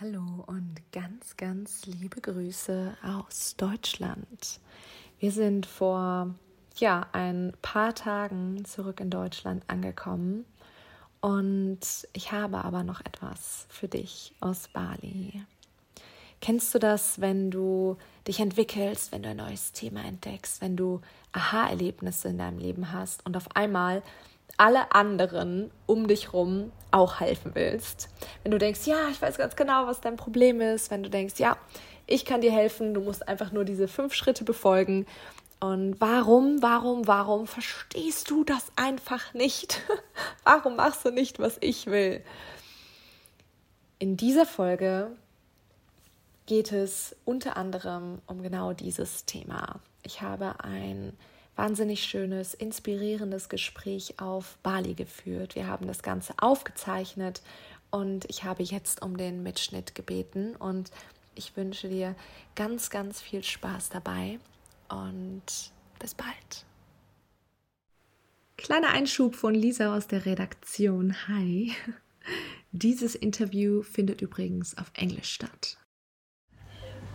Hallo und ganz, ganz liebe Grüße aus Deutschland. Wir sind vor ja, ein paar Tagen zurück in Deutschland angekommen und ich habe aber noch etwas für dich aus Bali. Kennst du das, wenn du dich entwickelst, wenn du ein neues Thema entdeckst, wenn du Aha-Erlebnisse in deinem Leben hast und auf einmal alle anderen um dich rum auch helfen willst. Wenn du denkst, ja, ich weiß ganz genau, was dein Problem ist, wenn du denkst, ja, ich kann dir helfen, du musst einfach nur diese fünf Schritte befolgen. Und warum, warum, warum verstehst du das einfach nicht? warum machst du nicht, was ich will? In dieser Folge geht es unter anderem um genau dieses Thema. Ich habe ein wahnsinnig schönes, inspirierendes Gespräch auf Bali geführt. Wir haben das Ganze aufgezeichnet und ich habe jetzt um den Mitschnitt gebeten und ich wünsche dir ganz, ganz viel Spaß dabei und bis bald. Kleiner Einschub von Lisa aus der Redaktion. Hi. Dieses Interview findet übrigens auf Englisch statt.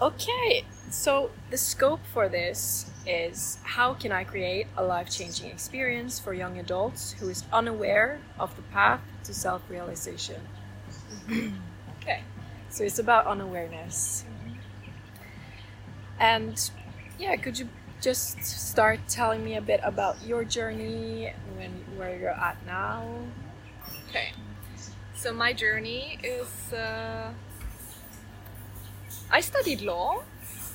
Okay, so the scope for this is how can I create a life changing experience for young adults who is unaware of the path to self realization? okay, so it's about unawareness. And yeah, could you just start telling me a bit about your journey and where you're at now? Okay, so my journey is. Uh, I studied law,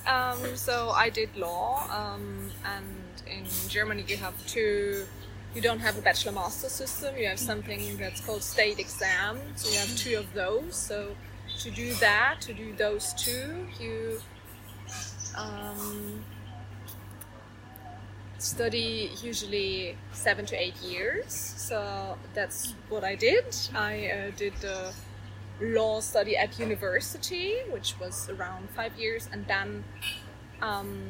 um, so I did law, um, and in Germany you have two. You don't have a bachelor master system. You have something that's called state exam. So you have two of those. So to do that, to do those two, you um, study usually seven to eight years. So that's what I did. I uh, did the law study at university, which was around five years, and then, um,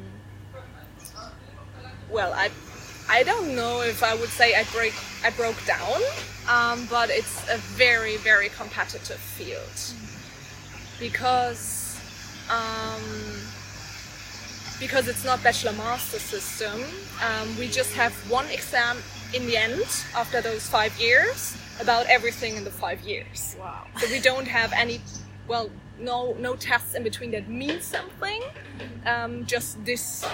well, I, I don't know if I would say I break I broke down, um, but it's a very very competitive field because um, because it's not bachelor master system. Um, we just have one exam in the end after those five years about everything in the five years. Wow. So we don't have any, well, no no tests in between that mean something. Um, just this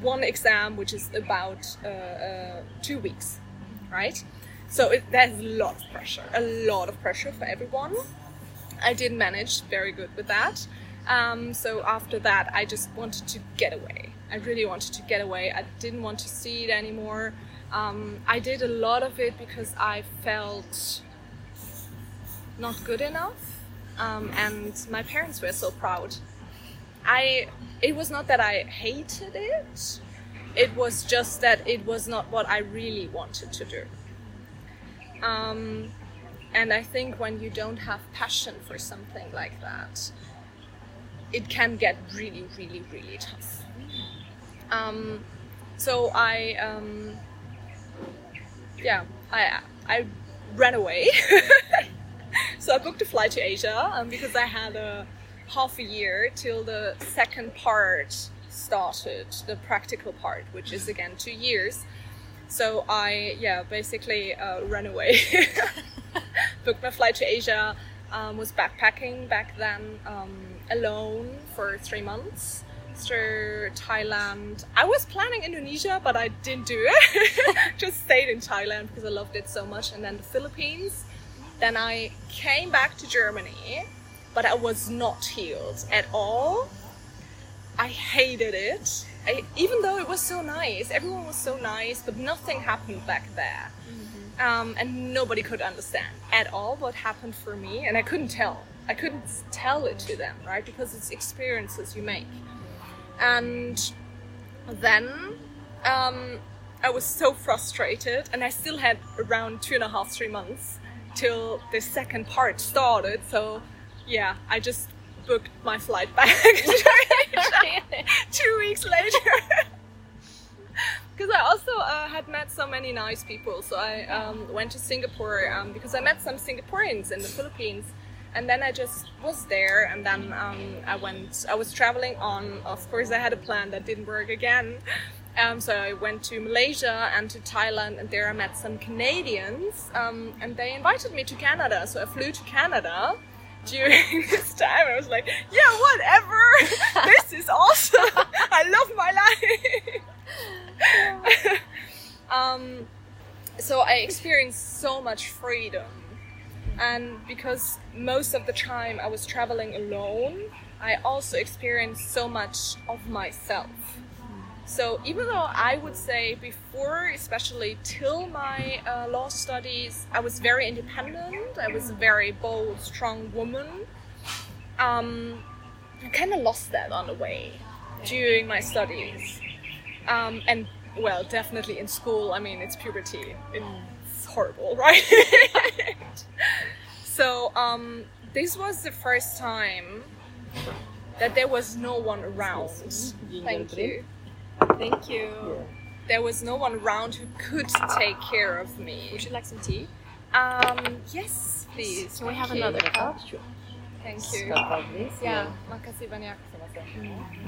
one exam, which is about uh, uh, two weeks, right? So it, there's a lot of pressure, a lot of pressure for everyone. I did manage very good with that. Um, so after that, I just wanted to get away. I really wanted to get away. I didn't want to see it anymore. Um, I did a lot of it because I felt not good enough, um, and my parents were so proud. I it was not that I hated it; it was just that it was not what I really wanted to do. Um, and I think when you don't have passion for something like that, it can get really, really, really tough. Um, so I um, yeah, I I ran away. so I booked a flight to Asia um, because I had a half a year till the second part started, the practical part, which is again two years. So I yeah basically uh, ran away, booked my flight to Asia, um, was backpacking back then um, alone for three months through Thailand. I was planning Indonesia, but I didn't do it. Just stayed in Thailand because I loved it so much. And then the Philippines. Then I came back to Germany, but I was not healed at all. I hated it. I, even though it was so nice, everyone was so nice, but nothing happened back there. Mm-hmm. Um, and nobody could understand at all what happened for me, and I couldn't tell. I couldn't tell it to them, right? Because it's experiences you make and then um, I was so frustrated, and I still had around two and a half, three months till the second part started. So, yeah, I just booked my flight back two weeks later. Because I also uh, had met so many nice people, so I um, went to Singapore um, because I met some Singaporeans in the Philippines, and then I just was there, and then um, I went. I was traveling on. Of course, I had a plan that didn't work again. Um, so I went to Malaysia and to Thailand, and there I met some Canadians, um, and they invited me to Canada. So I flew to Canada during this time. I was like, yeah, whatever. this is awesome. I love my life. um, so I experienced so much freedom and because most of the time I was traveling alone, I also experienced so much of myself. So even though I would say before, especially till my uh, law studies, I was very independent. I was a very bold, strong woman. Um, I kind of lost that on the way during my studies, um, and well, definitely in school. I mean, it's puberty. It's horrible, right? so um, this was the first time that there was no one around. Thank you. Thank you. There was no one around who could take care of me. Would you like some tea? Um, yes, please. Can we have Thank another cup? Sure. Thank you. Cup of this. Yeah, makasih banyak.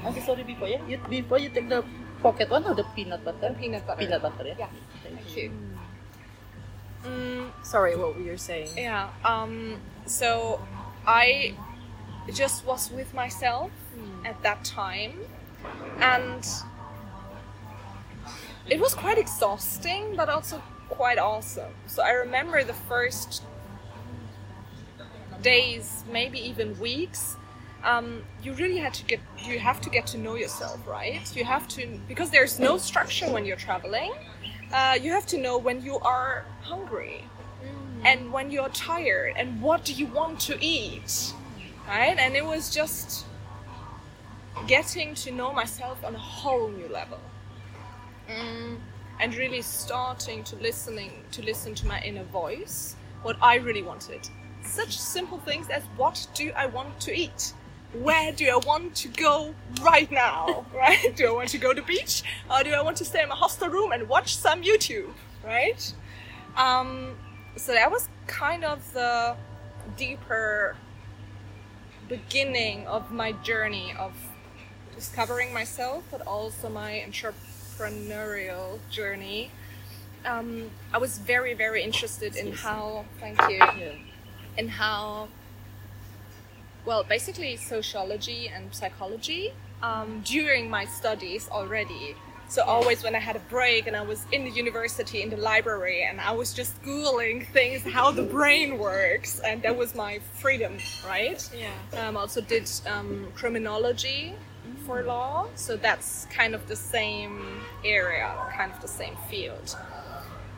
Okay, sorry before yeah. You, before you take the pocket one or the peanut butter? Peanut butter. Peanut butter, yeah. Yeah. Thank you. Mm, Sorry, what were you saying? yeah. Um. So, I just was with myself at that time, and it was quite exhausting, but also quite awesome. So I remember the first days, maybe even weeks. Um, you really had to get you have to get to know yourself right you have to because there's no structure when you're traveling uh, you have to know when you are hungry and when you're tired and what do you want to eat right? And it was just getting to know myself on a whole new level. Mm, and really starting to listening to listen to my inner voice what i really wanted. Such simple things as what do i want to eat where do i want to go right now? Right? Do i want to go to the beach? Or do i want to stay in my hostel room and watch some youtube? Right? Um, so that was kind of the deeper beginning of my journey of discovering myself, but also my entrepreneurial journey. Um, I was very, very interested in how, thank you, Yeah. in how, well, basically sociology and psychology um, during my studies already. So always when I had a break and I was in the university in the library and I was just googling things how the brain works and that was my freedom, right? Yeah. Um, also did um, criminology for law, so that's kind of the same area, kind of the same field.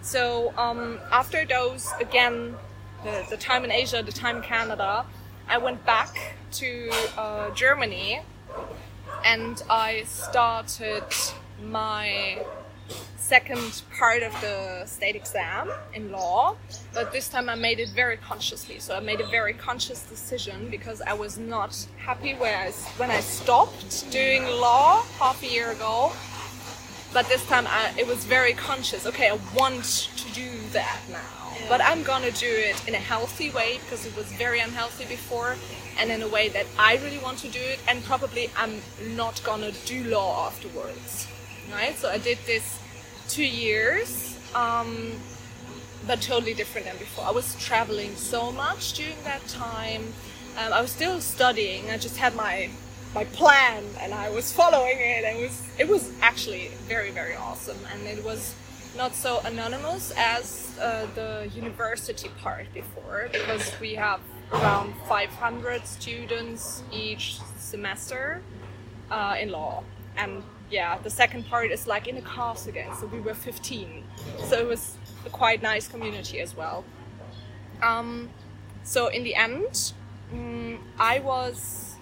So um, after those, again, the, the time in Asia, the time in Canada, I went back to uh, Germany and I started my second part of the state exam in law, but this time I made it very consciously. So I made a very conscious decision because I was not happy where I, when I stopped doing law half a year ago. But this time I, it was very conscious. Okay, I want to do that now, but I'm gonna do it in a healthy way because it was very unhealthy before, and in a way that I really want to do it, and probably I'm not gonna do law afterwards right? So I did this two years, um, but totally different than before. I was traveling so much during that time. Um, I was still studying. I just had my my plan, and I was following it. It was it was actually very very awesome, and it was not so anonymous as uh, the university part before because we have around 500 students each semester uh, in law. And yeah the second part is like in a class again. So we were 15 so it was a quite nice community as well. Um, so in the end mm, i was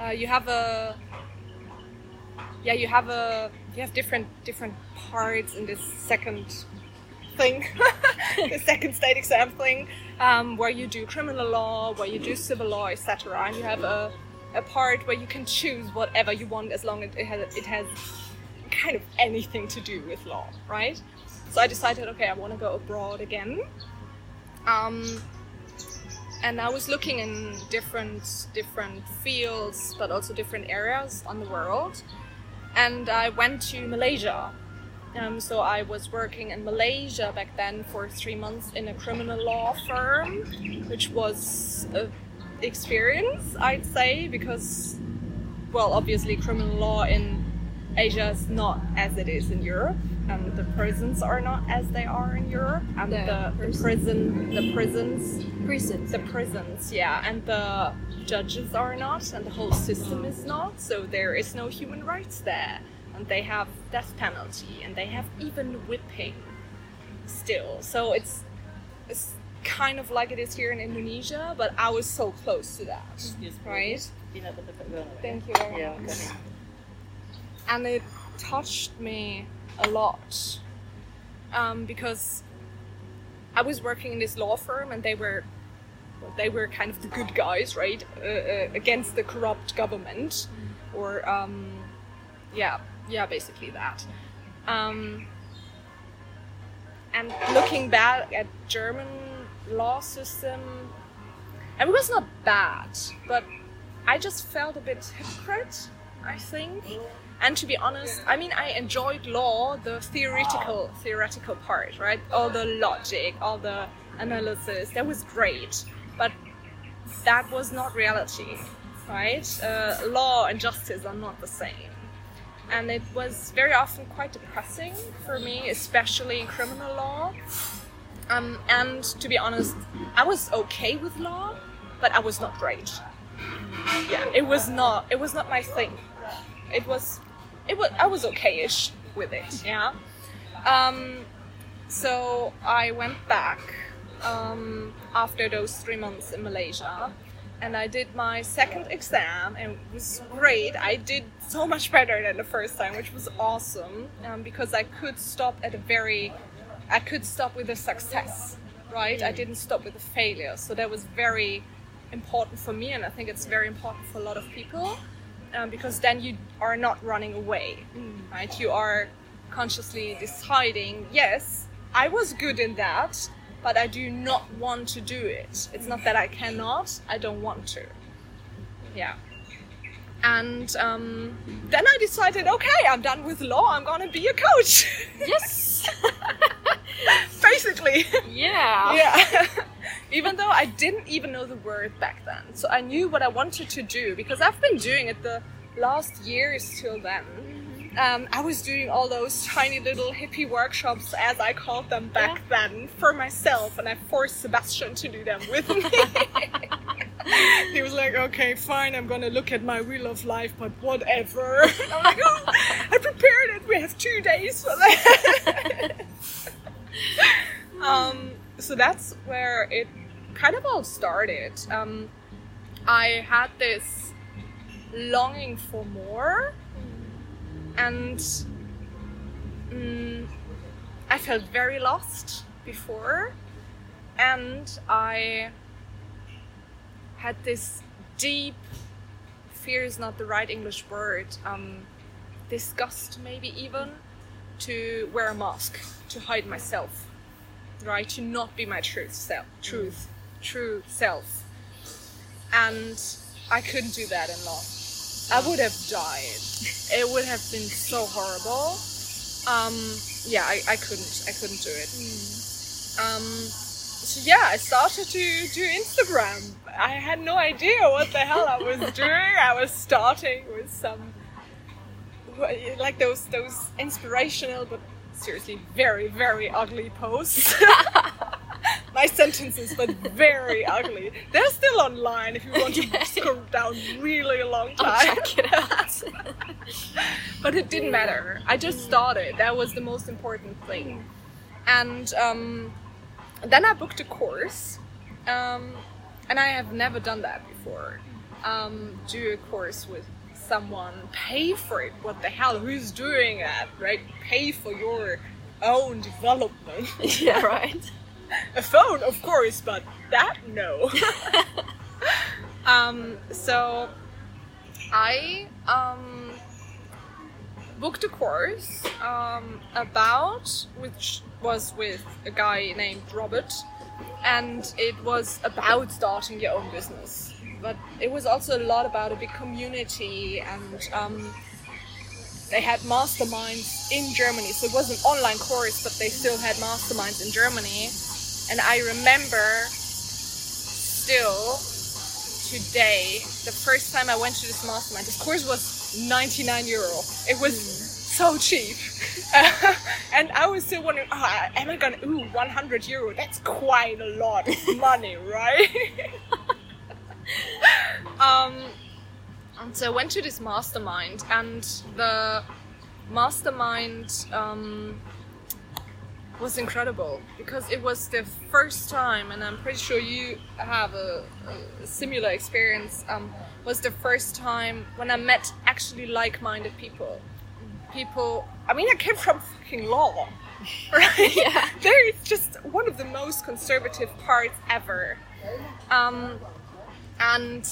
uh, you have a yeah you have a you have different different parts in this second thing the second state exam thing um, where you do criminal law where you do civil law etc and you have a a part where you can choose whatever you want as long as it has it has kind of anything to do with law, right? So I decided, okay, I want to go abroad again. Um, and I was looking in different different fields, but also different areas on the world. And I went to Malaysia. Um, so I was working in Malaysia back then for three months in a criminal law firm, which was a experience, I'd say, because, well, obviously criminal law in Asia is not as it is in Europe, and the prisons are not as they are in Europe, and The the, the prison, the prisons Prisons. the prisons, yeah, and the judges are not, and the whole system is not. So there is no human rights there, and they have death penalty, and they have even whipping still. So it's it's kind of like it is here in Indonesia, but I was so close to that, Excuse me. right? Peanut butter girl. Thank you very Yeah, much. go ahead. and it touched me a lot um, because I was working in this law firm and they were well, they were kind of the good guys, right, uh, uh, against the corrupt government, or um, yeah, yeah, basically that. Um, and looking back at German law system, and it was not bad, but I just felt a bit hypocrite. I think. And to be honest, I mean, I enjoyed law, the theoretical theoretical part, right? All the logic, all the analysis, that was great. But that was not reality, right? Uh, law and justice are not the same. And it was very often quite depressing for me, especially in criminal law. Um, and to be honest, I was okay with law, but I was not great. Yeah, it was not. It was not my thing. It was. It was. I was okay-ish with it. Yeah. Um, so I went back um, after those three months in Malaysia, and I did my second exam, and it was great. I did so much better than the first time, which was awesome um, because I could stop at a very, I could stop with a success, right? I didn't stop with a failure, so that was very important for me, and I think it's very important for a lot of people um, because then you are not running away, right? You are consciously deciding, yes, I was good in that, but I do not want to do it. It's not that I cannot, I don't want to. Yeah. And um, then I decided, okay, I'm done with law, I'm gonna be a coach. Yes. Basically. yeah. yeah. even though I didn't even know the word back then. So I knew what I wanted to do because I've been doing it the last years till then. Um, I was doing all those tiny little hippie workshops, as I called them back then, for myself, and I forced Sebastian to do them with me. he was like, okay, fine, I'm gonna look at my wheel of life, but whatever. I'm like, oh, I prepared it, we have two days for that. um, so that's where it kind of all started. Um, I had this longing for more, and mm, I felt very lost before, and I had this deep fear is not the right English word, um, disgust maybe even, to wear a mask, to hide myself, right? To not be my truth self, truth, true self. And I couldn't do that in law. I would have died. It would have been so horrible. Um, yeah, I, I couldn't. I couldn't do it. Um, so yeah, I started to do Instagram. I had no idea what the hell I was doing. I was starting with some like those those inspirational but seriously very very ugly posts. My sentences, but very ugly. They're still online if you want to scroll down really a long time. Check it out. but it didn't matter. I just started. That was the most important thing. And um, then I booked a course, um, and I have never done that before. Um, do a course with someone, pay for it. What the hell? Who's doing that? Right? Pay for your own development. yeah, right. a phone, of course, but that no. um, so I um, booked a course um, about which was with a guy named Robert. and it was about starting your own business. But it was also a lot about a big community, and um, they had masterminds in Germany. So it was an online course, but they still had masterminds in Germany. And I remember still today, the first time I went to this mastermind, this course was 99 euro. It was so cheap. and I was still wondering, oh, am I gonna, ooh, 100 euro, that's quite a lot of money, right? um, and so I went to this mastermind, and the mastermind um, was incredible because it was the first time, and I'm pretty sure you have a, a similar experience. Um, was the first time when I met actually like-minded people. People. I mean, I came from fucking law, right? Yeah. There is just one of the most conservative parts ever. Um, and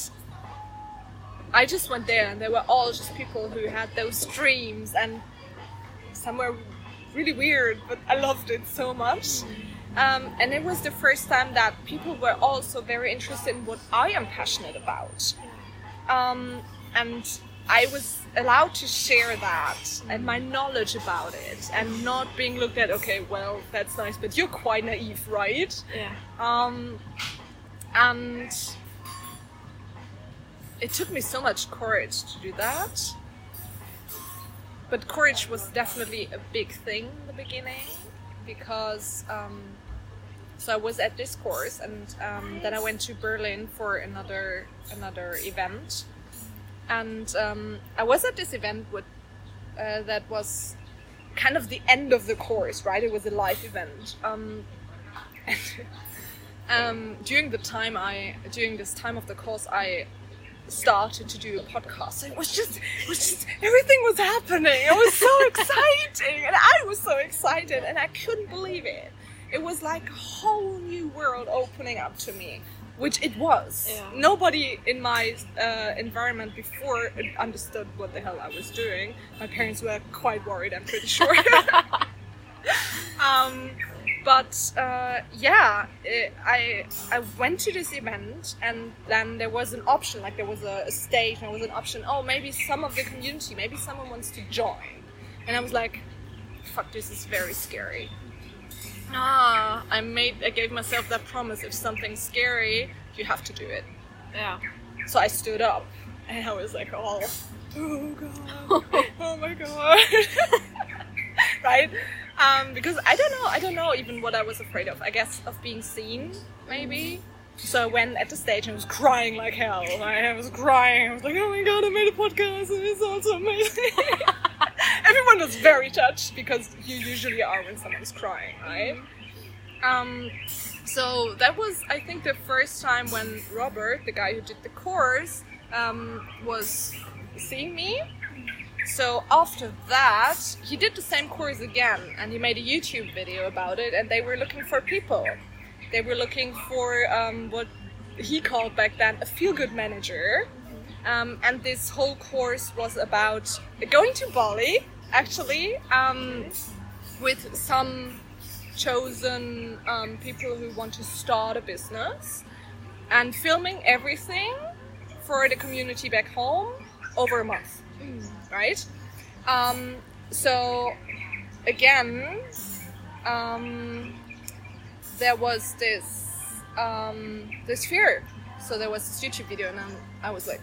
I just went there, and they were all just people who had those dreams, and some were really weird, but I loved it so much. Um, and it was the first time that people were also very interested in what I am passionate about. Um, and I was allowed to share that and my knowledge about it, and not being looked at, okay, well, that's nice, but you're quite naive, right? Yeah. Um, and it took me so much courage to do that. But courage was definitely a big thing in the beginning because um, so I was at this course and um, then I went to Berlin for another another event, and um, I was at this event with uh, that was kind of the end of the course, right? It was a live event. Um, and um, during the time I during this time of the course I started to do a podcast. So it was just it was just everything was happening. It was so exciting and I was so excited and I couldn't believe it. It was like a whole new world opening up to me. Which it was. Yeah. Nobody in my uh, environment before understood what the hell I was doing. My parents were quite worried, I'm pretty sure. um, but uh, yeah, it, I I went to this event and then there was an option, like there was a, a stage, and there was an option. Oh, maybe some of the community, maybe someone wants to join, and I was like, fuck, this is very scary. Ah, I made, I gave myself that promise. If something's scary, you have to do it. Yeah. So I stood up and I was like, oh, oh god, oh my god, right? Um, because I don't know, I don't know even what I was afraid of. I guess of being seen, maybe. So I went at the stage and was crying like hell. I was crying. I was like, oh my god, I made a podcast. and It's all so amazing. Everyone was very touched because you usually are when someone's crying, right? Um, so that was, I think, the first time when Robert, the guy who did the course, um, was seeing me. So after that, he did the same course again, and he made a YouTube video about it. And they were looking for people. They were looking for um, what he called back then a feel-good manager. Um, and this whole course was about going to Bali, actually, um, with some chosen um, people who want to start a business and filming everything for the community back home over a month, right? Um, so again, um, there was this um, this fear. So there was this YouTube video, and I'm, I was like,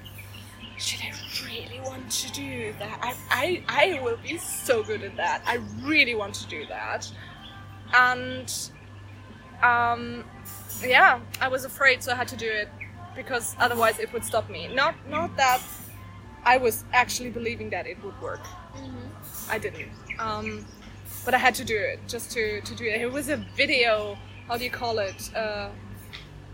should I really want to do that? I, I, I will be so good at that. I really want to do that. And um, yeah, I was afraid, so I had to do it because otherwise it would stop me. Not not that I was actually believing that it would work. I didn't. Um, but I had to do it just to, to do it. It was a video. How do you call it? Uh,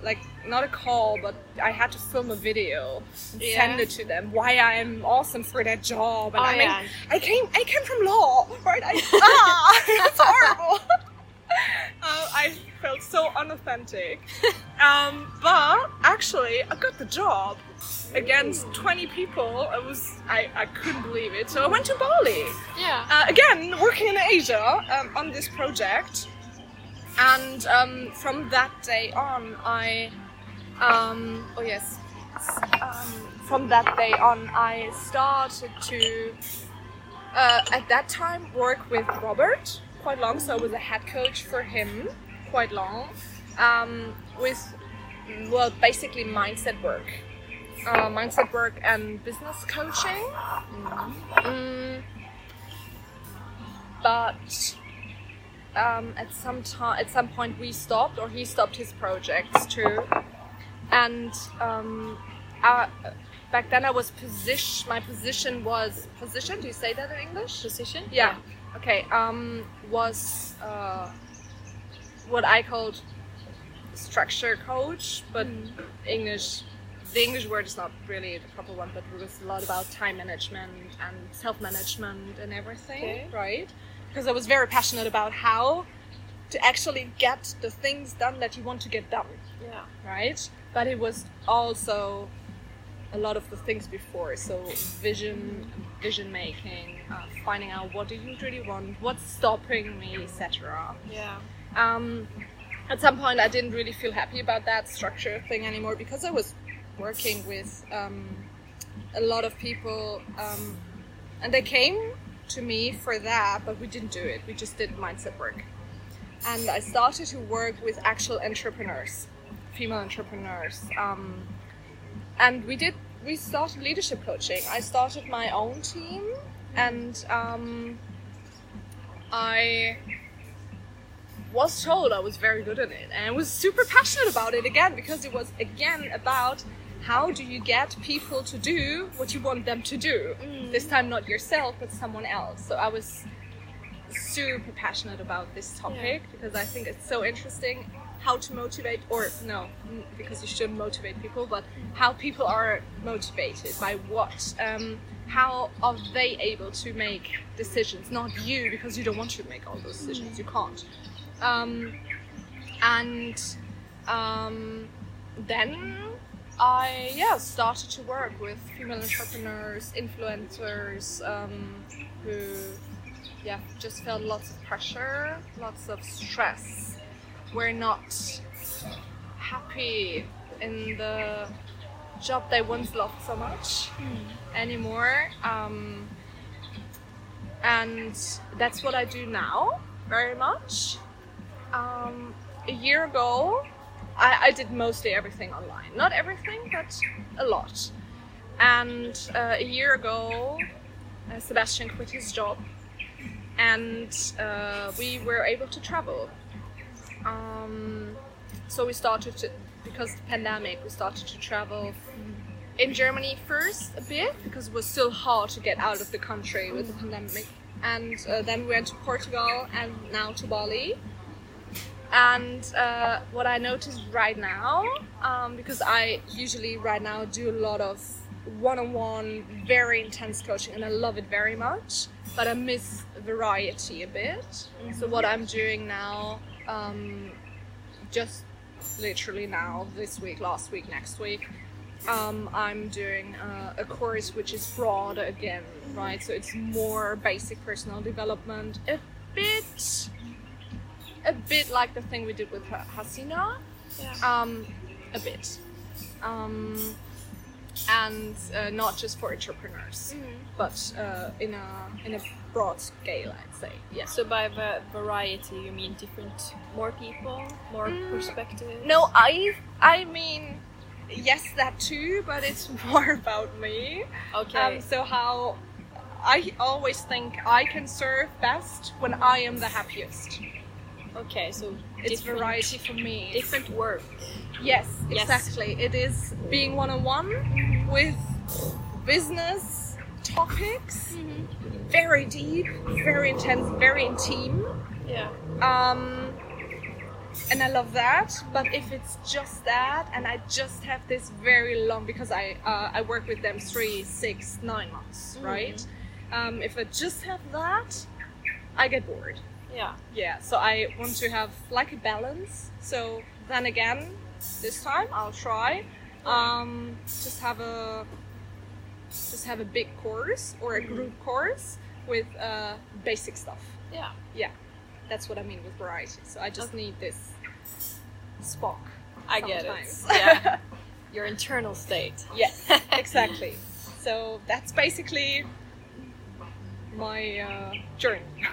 like not a call, but I had to film a video and Yeah. send it to them. Why I'm awesome for that job. And Oh, I mean, yeah. I came I came from law, right? I, ah, it's horrible. uh, I felt so unauthentic. Um, but actually, I got the job against 20 people. It was I, I couldn't believe it. So I went to Bali Yeah. uh, again working in Asia um, on this project. and um, from that day on, I um, oh yes, um, from that day on, I started to uh, at that time work with Robert quite long. So I was a head coach for him quite long um, with well basically mindset work, uh, mindset work and business coaching. Mm, but um, at some time, at some point, we stopped, or he stopped his projects too. And um, I, back then, I was position. My position was position. Do you say that in English? Position? Yeah. Okay. Um, was uh, what I called structure coach, but English. The English word is not really the proper one, but it was a lot about time management and self-management and everything, Okay. right? Because I was very passionate about how to actually get the things done that you want to get done Yeah. right? But it was also a lot of the things before. So vision, vision making, uh, finding out what do you really want, what's stopping me, etc. Yeah. Um, at some point, I didn't really feel happy about that structure thing anymore because I was working with um, a lot of people, um, and they came to me for that, but we didn't do it. We just did mindset work, and I started to work with actual entrepreneurs, female entrepreneurs, um, and we did. We started leadership coaching. I started my own team, and um, I was told I was very good at it and I was super passionate about it again because it was again about how do you get people to do what you want them to do. This time not yourself but someone else. So I was super passionate about this topic because I think it's so interesting how to motivate or no because you shouldn't motivate people but how people are motivated by what um, how are they able to make decisions? Not you because you don't want to make all those decisions. You can't. Um, and um, then I yeah started to work with female entrepreneurs, influencers um, who yeah just felt lots of pressure, lots of stress, were not happy in the job they once loved so much anymore. Um, and that's what I do now very much. Um, a year ago, I, I did mostly everything online. Not everything, but a lot. And uh, a year ago, uh, Sebastian quit his job, and uh, we were able to travel. Um, so we started to, because the pandemic, we started to travel in Germany first a bit because it was still hard to get out of the country with the pandemic, and uh, then we went to Portugal and now to Bali. And uh, what I noticed right now, um, because I usually right now do a lot of one-on-one, very intense coaching, and I love it very much, but I miss variety a bit. So what I'm doing now, um, just literally now, this week, last week, next week, um, I'm doing uh, a course which is broader again, right? So it's more basic personal development, a bit, a bit like the thing we did with Ha- Hasina, Yeah. um, a bit, um, and uh, not just for entrepreneurs, but uh, in a in a broad scale, I'd say. Yeah. So by va- variety, you mean different, more people, more Mm. perspectives? No, I I mean yes that too, but it's more about me. Okay. Um, so how I always think I can serve best when I am the happiest. okay. So It's variety for me. Different work. Yes, Yes. exactly. It is being one on one with business topics, very deep, very intense, very intimate. Yeah. Um, and I love that. But if it's just that, and I just have this very long because I uh, I work with them three, six, nine months, right? Um, if I just have that, I get bored. Yeah. Yeah. So I want to have like a balance. So then again, this time I'll try. Um, just have a just have a big course or a group course with uh, basic stuff. Yeah. Yeah. that's what I mean with variety. So I just need this spark. I get it. Yeah. Your internal state. Yes, exactly. so that's basically my uh, journey.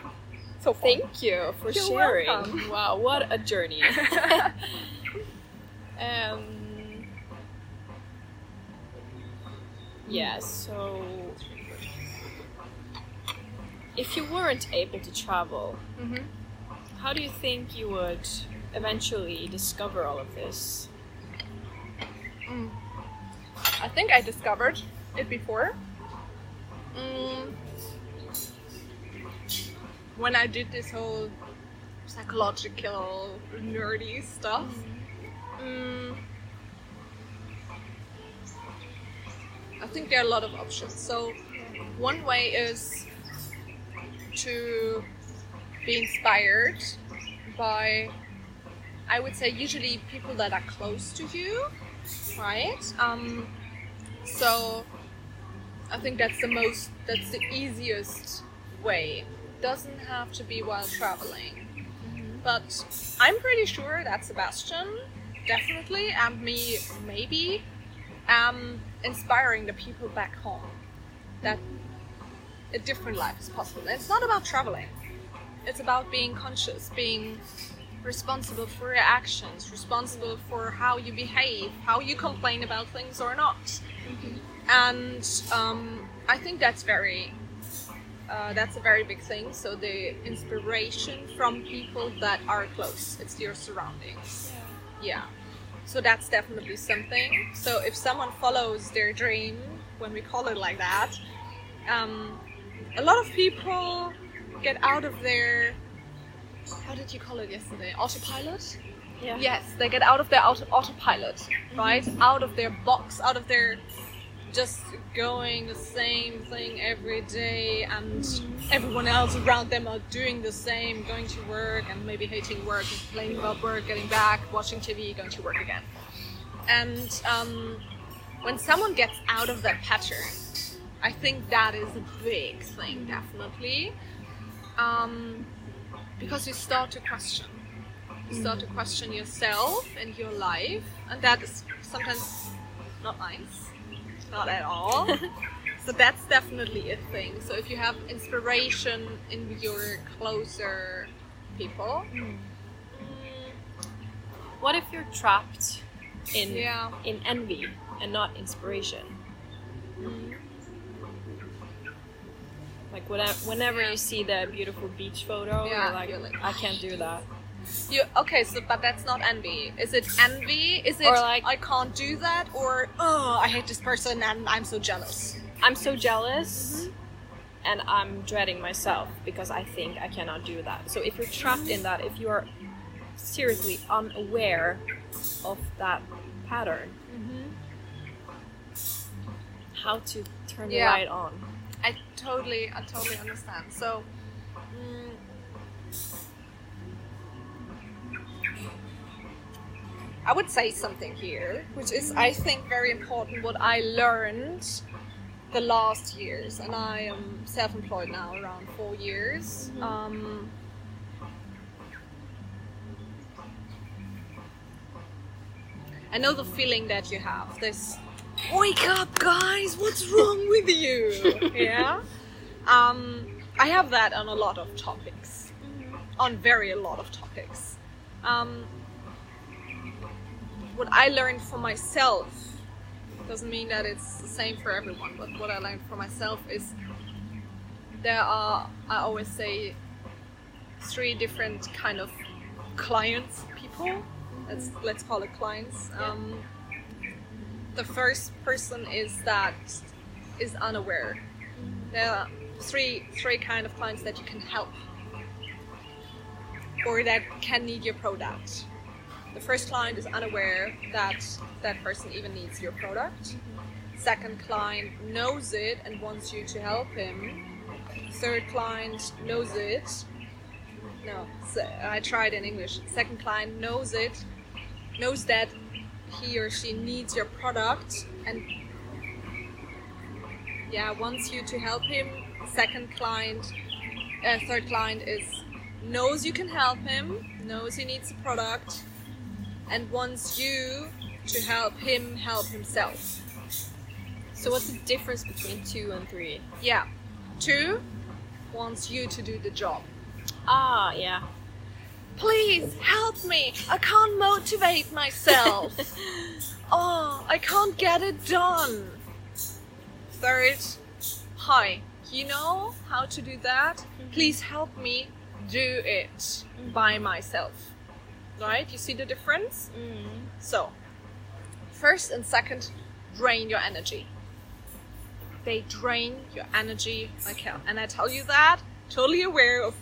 So far. Thank you for You're sharing. welcome. Wow, what a journey. Um, yeah, so if you weren't able to travel, Mhm. how do you think you would eventually discover all of this? I think I discovered it before. Mm. When I did this whole psychological, nerdy stuff. Mm. I think there are a lot of options. So, one way is to be inspired by, I would say, usually people that are close to you right? Um, so I think that's the most, that's the easiest way. Doesn't have to be while traveling, but I'm pretty sure that Sebastian, definitely, and me, maybe, um, inspiring the people back home that a different life is possible. It's not about traveling. It's about being conscious, being responsible for your actions, responsible for how you behave, how you complain about things or not. And um, I think that's very, uh, that's a very big thing. So the inspiration from people that are close, it's your surroundings. Yeah. So that's definitely something. So if someone follows their dream, when we call it like that, um, a lot of people get out of their how did you call it yesterday? Autopilot? Yeah. Yes, they get out of their auto- autopilot, right? Out of their box, out of their just going the same thing every day, and everyone else around them are doing the same, going to work and maybe hating work, complaining about work, getting back, watching TV, going to work again. And um, when someone gets out of that pattern, I think that is a big thing, definitely. Um, because you start to question. You start to question yourself and your life, and that is sometimes not nice, not at all. so that's definitely a thing. So if you have inspiration in your closer people, mm, What if you're trapped in yeah, in envy and not inspiration? Like whenever, whenever Yeah. you see the beautiful beach photo, Yeah, you're like, you're like, I can't do that. You okay. So but that's not envy. Is it envy? Is it Or like- I can't do that? Or oh, I hate this person and I'm so jealous. I'm so jealous mm-hmm. and I'm dreading myself because I think I cannot do that. So if you're trapped in that, if you are seriously unaware of that pattern, mm-hmm. how to turn Yeah. the light on? I totally, I totally understand. So, mm, I would say something here, which is, I think, very important. What I learned the last years, and I am self-employed now around four years. Um, I know the feeling that you have. This wake up, guys! What's wrong with you? yeah. Um, I have that on a lot of topics, on very a lot of topics. Um, what I learned for myself doesn't mean that it's the same for everyone, but what I learned for myself is there are, I always say, three different kind of clients, people. Let's let's call it clients. Um, the first person is that is unaware. There are three three kind of clients that you can help, or that can need your product. The first client is unaware that that person even needs your product. Second client knows it and wants you to help him. Third client knows it. No, I tried in English. Second client knows it, knows that he or she needs your product and yeah wants you to help him. Second client, uh, third client is knows you can help him, knows he needs a product, and wants you to help him help himself. So what's the difference between two and three? Yeah. Two wants you to do the job. Ah, yeah. Please help me. I can't motivate myself. oh, I can't get it done. Third, hi. You know how to do that? Please help me do it by myself. Right? You see the difference? So, first and second, drain your energy. They drain your energy like hell. And I tell you that totally aware of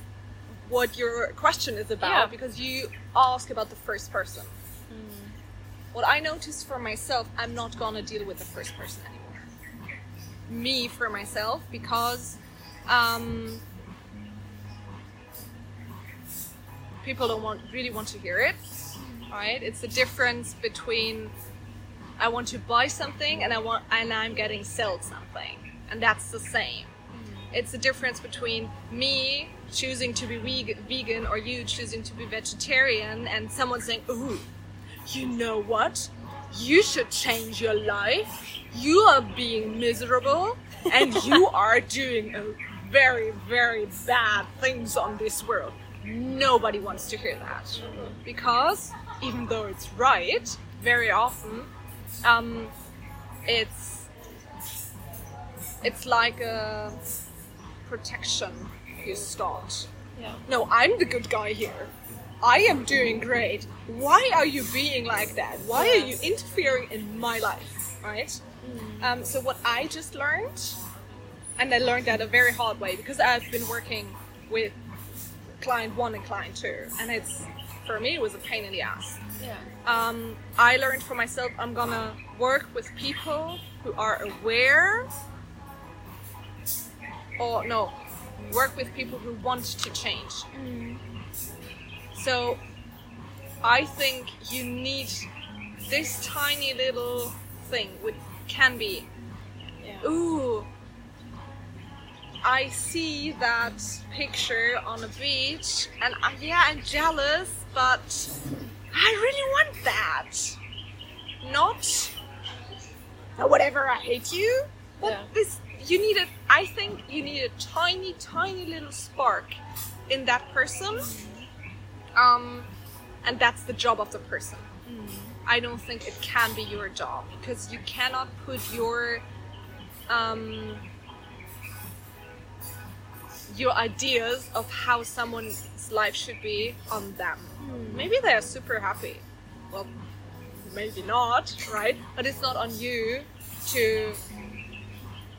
what your question is about Yeah. because you ask about the first person. What I noticed for myself, I'm not gonna deal with the first person anymore. Me for myself because um, people don't want really want to hear it. Right? It's the difference between I want to buy something and I want and I'm getting sold something, and that's the same. It's the difference between me choosing to be vegan, or you choosing to be vegetarian, and someone saying, "Ooh, you know what? You should change your life. You are being miserable, and you are doing a very, very bad things on this world." Nobody wants to hear that because even though it's right, very often um, it's it's like a protection you start. Yeah. No, I'm the good guy here. I am doing great. Why are you being like that? Why are you interfering in my life? Right? Um, so what I just learned, and I learned that a very hard way because I've been working with client one and client two, and it's for me it was a pain in the ass Yeah. um, I learned for myself I'm gonna work with people who are aware, or no, work with people who want to change. So I think you need this tiny little thing, which can be, Yeah. ooh, I see that picture on a beach, and uh, yeah, I'm jealous, but I really want that. Not "Oh, whatever, I hate you. But Yeah. this, you need a. I think you need a tiny, tiny little spark in that person. Um, and that's the job of the person. I don't think it can be your job because you cannot put your um, your ideas of how someone's life should be on them. Maybe they're super happy. Well, maybe not, right? But it's not on you to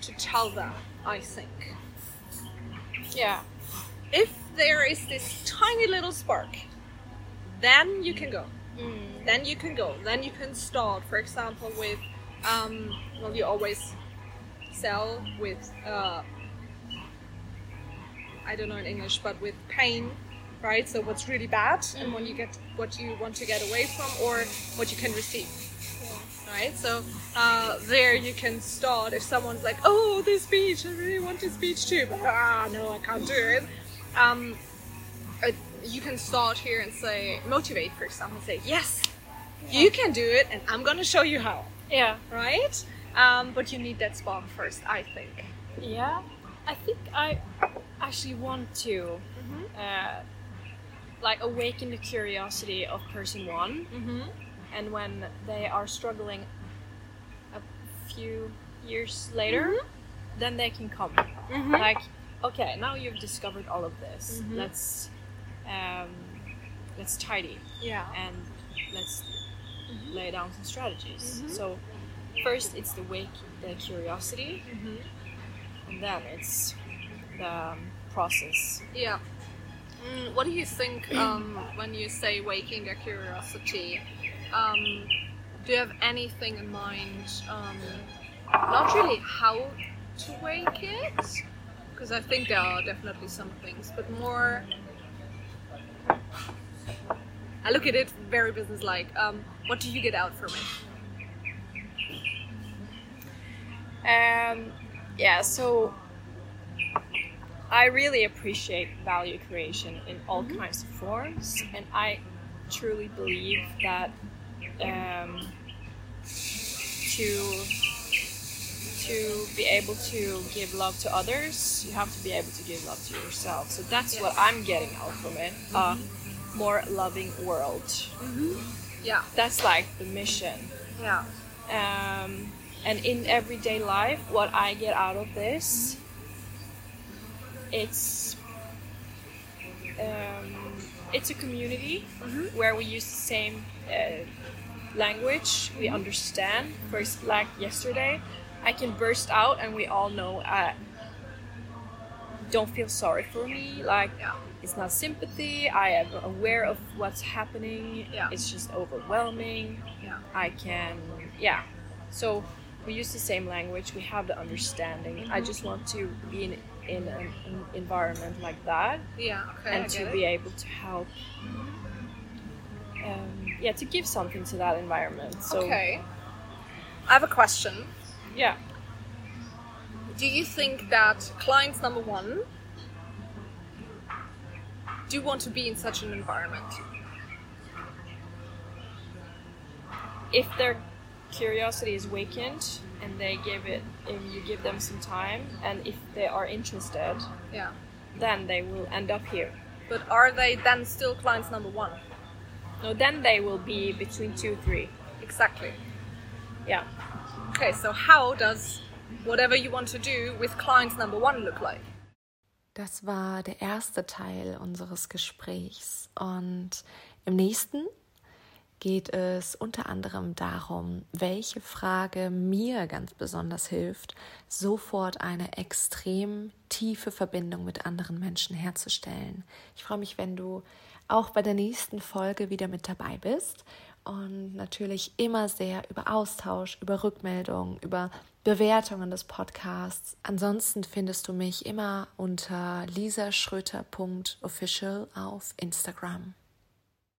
to tell them. I think Yeah. if there is this tiny little spark, then you can go. Then you can go. Then you can start. For example, with um, well, you always sell with uh, I don't know in English, but with pain, right? So what's really bad, and when you get what you want to get away from, or what you can receive. Right, so uh, there you can start. If someone's like, "Oh, this beach, I really want this beach too," but ah, no, I can't do it. Um, uh, you can start here and say, motivate, for example, say, "Yes, you can do it, and I'm gonna show you how." Yeah. Right? Um, but you need that spark first, I think. Yeah. I think I actually want to uh, like awaken the curiosity of person one, Mm-hmm. and when they are struggling a few years later, then they can come. Mm-hmm. Like, okay, now you've discovered all of this. Mhm. Let's um, let's tidy Yeah. and let's lay down some strategies. So first it's the wake the curiosity, and then it's um, process. Yeah. Mm, what do you think um, when you say waking their curiosity? Um, do you have anything in mind? Um, not really how to wake it, because I think there are definitely some things, but more. I look at it very business-like. Um, what do you get out from it? Um, yeah, so I really appreciate value creation in all kinds of forms, and I truly believe that um, to to be able to give love to others, you have to be able to give love to yourself. So that's what I'm getting out from it. A more loving world. Yeah. That's like the mission. Yeah. Um, and in everyday life, what I get out of this, it's um, it's a community where we use the same uh, language. We understand. First, like yesterday, I can burst out, and we all know. Uh, don't feel sorry for me. Like Yeah. it's not sympathy. I am aware of what's happening. Yeah. It's just overwhelming. Yeah. I can, yeah. So we use the same language. We have the understanding. I just want to be in in an, an environment like that, Yeah. Okay. And to it. be able to help. Um, yeah, to give something to that environment. So okay. I have a question. yeah, Do you think that clients number one do want to be in such an environment? if their curiosity is awakened and they give it, if you give them some time, and if they are interested, Yeah. then they will end up here. But are they then still clients number one? No, then they will be between two, three. Exactly. Yeah. Okay, so how does whatever you want to do with clients number one look like? Das war der erste Teil unseres Gesprächs. Und im nächsten geht es unter anderem darum, welche Frage mir ganz besonders hilft, sofort eine extrem tiefe Verbindung mit anderen Menschen herzustellen. Ich freue mich, wenn du auch bei der nächsten Folge wieder mit dabei bist und natürlich immer sehr über Austausch, über Rückmeldungen, über Bewertungen des Podcasts. Ansonsten findest du mich immer unter lisaschröter.official auf Instagram.